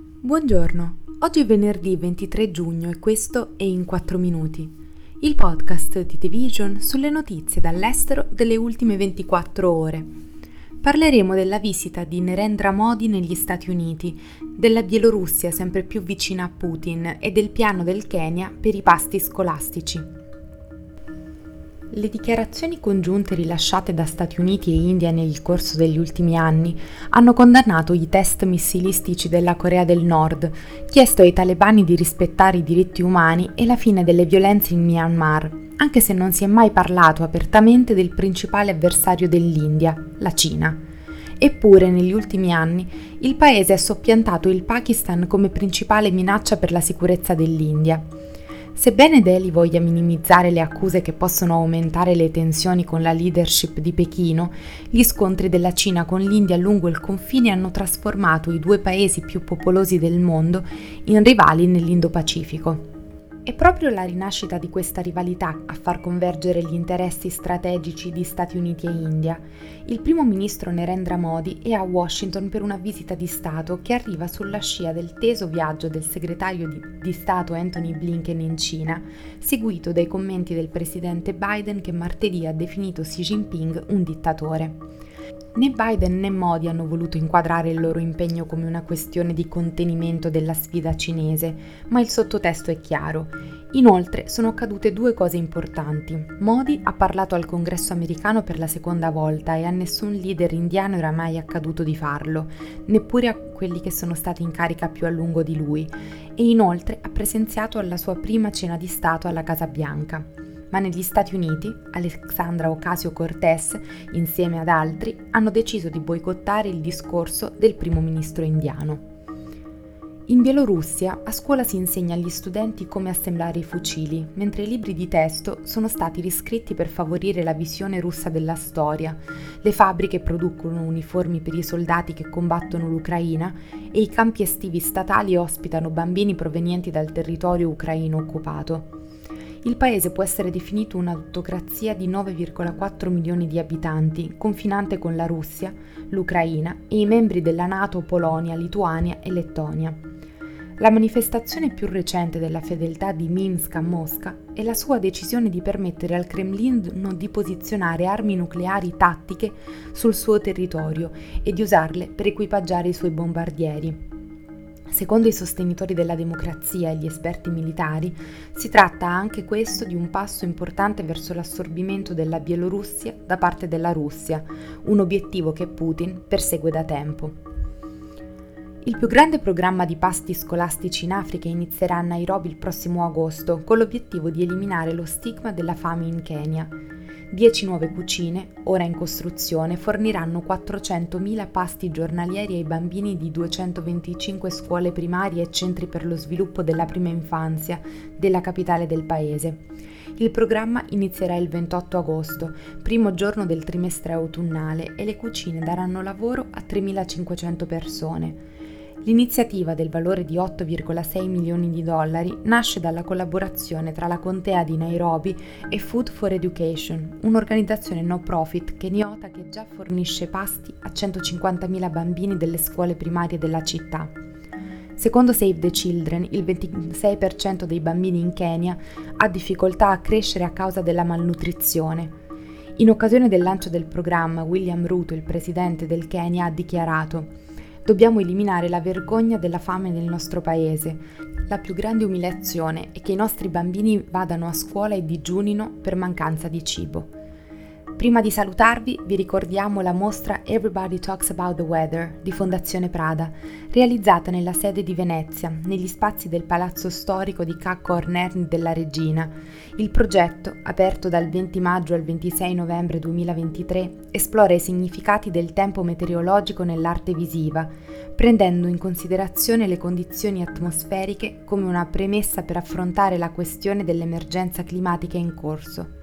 Buongiorno, oggi è venerdì 23 giugno e questo è In 4 Minuti, il podcast di The Vision sulle notizie dall'estero delle ultime 24 ore. Parleremo della visita di Narendra Modi negli Stati Uniti, della Bielorussia sempre più vicina a Putin e del piano del Kenya per i pasti scolastici. Le dichiarazioni congiunte rilasciate da Stati Uniti e India nel corso degli ultimi anni hanno condannato i test missilistici della Corea del Nord, chiesto ai talebani di rispettare i diritti umani e la fine delle violenze in Myanmar, anche se non si è mai parlato apertamente del principale avversario dell'India, la Cina. Eppure negli ultimi anni il paese ha soppiantato il Pakistan come principale minaccia per la sicurezza dell'India Sebbene Delhi voglia minimizzare le accuse che possono aumentare le tensioni con la leadership di Pechino, gli scontri della Cina con l'India lungo il confine hanno trasformato i due paesi più popolosi del mondo in rivali nell'Indo-Pacifico. È proprio la rinascita di questa rivalità a far convergere gli interessi strategici di Stati Uniti e India. Il primo ministro Narendra Modi è a Washington per una visita di Stato che arriva sulla scia del teso viaggio del segretario di, di Stato Anthony Blinken in Cina, seguito dai commenti del presidente Biden che martedì ha definito Xi Jinping un dittatore. Né Biden né Modi hanno voluto inquadrare il loro impegno come una questione di contenimento della sfida cinese, ma il sottotesto è chiaro. Inoltre sono accadute due cose importanti. Modi ha parlato al congresso americano per la seconda volta e a nessun leader indiano era mai accaduto di farlo, neppure a quelli che sono stati in carica più a lungo di lui, e inoltre ha presenziato alla sua prima cena di Stato alla Casa Bianca ma negli Stati Uniti Alexandra Ocasio-Cortez, insieme ad altri, hanno deciso di boicottare il discorso del primo ministro indiano. In Bielorussia a scuola si insegna agli studenti come assemblare i fucili, mentre i libri di testo sono stati riscritti per favorire la visione russa della storia. Le fabbriche producono uniformi per i soldati che combattono l'Ucraina e i campi estivi statali ospitano bambini provenienti dal territorio ucraino occupato il paese può essere definito un'autocrazia di 9,4 milioni di abitanti, confinante con la Russia, l'Ucraina e i membri della Nato Polonia, Lituania e Lettonia. La manifestazione più recente della fedeltà di Minsk a Mosca è la sua decisione di permettere al Cremlino di posizionare armi nucleari tattiche sul suo territorio e di usarle per equipaggiare i suoi bombardieri. Secondo i sostenitori della democrazia e gli esperti militari, si tratta anche questo di un passo importante verso l'assorbimento della Bielorussia da parte della Russia, un obiettivo che Putin persegue da tempo. Il più grande programma di pasti scolastici in Africa inizierà a Nairobi il prossimo agosto, con l'obiettivo di eliminare lo stigma della fame in Kenya. Dieci nuove cucine, ora in costruzione, forniranno 400.000 pasti giornalieri ai bambini di 225 scuole primarie e centri per lo sviluppo della prima infanzia della capitale del paese. Il programma inizierà il 28 agosto, primo giorno del trimestre autunnale, e le cucine daranno lavoro a 3.500 persone. L'iniziativa del valore di 8,6 milioni di dollari nasce dalla collaborazione tra la contea di Nairobi e Food for Education, un'organizzazione no profit keniota che già fornisce pasti a 150.000 bambini delle scuole primarie della città. Secondo Save the Children, il 26% dei bambini in Kenya ha difficoltà a crescere a causa della malnutrizione. In occasione del lancio del programma, William Ruto, il presidente del Kenya, ha dichiarato Dobbiamo eliminare la vergogna della fame nel nostro paese. La più grande umiliazione è che i nostri bambini vadano a scuola e digiunino per mancanza di cibo. Prima di salutarvi vi ricordiamo la mostra Everybody Talks About the Weather di Fondazione Prada, realizzata nella sede di Venezia, negli spazi del Palazzo Storico di Cacco Ornerni della Regina. Il progetto, aperto dal 20 maggio al 26 novembre 2023, esplora i significati del tempo meteorologico nell'arte visiva, prendendo in considerazione le condizioni atmosferiche come una premessa per affrontare la questione dell'emergenza climatica in corso.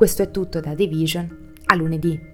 Questo è tutto da The Vision. A lunedì.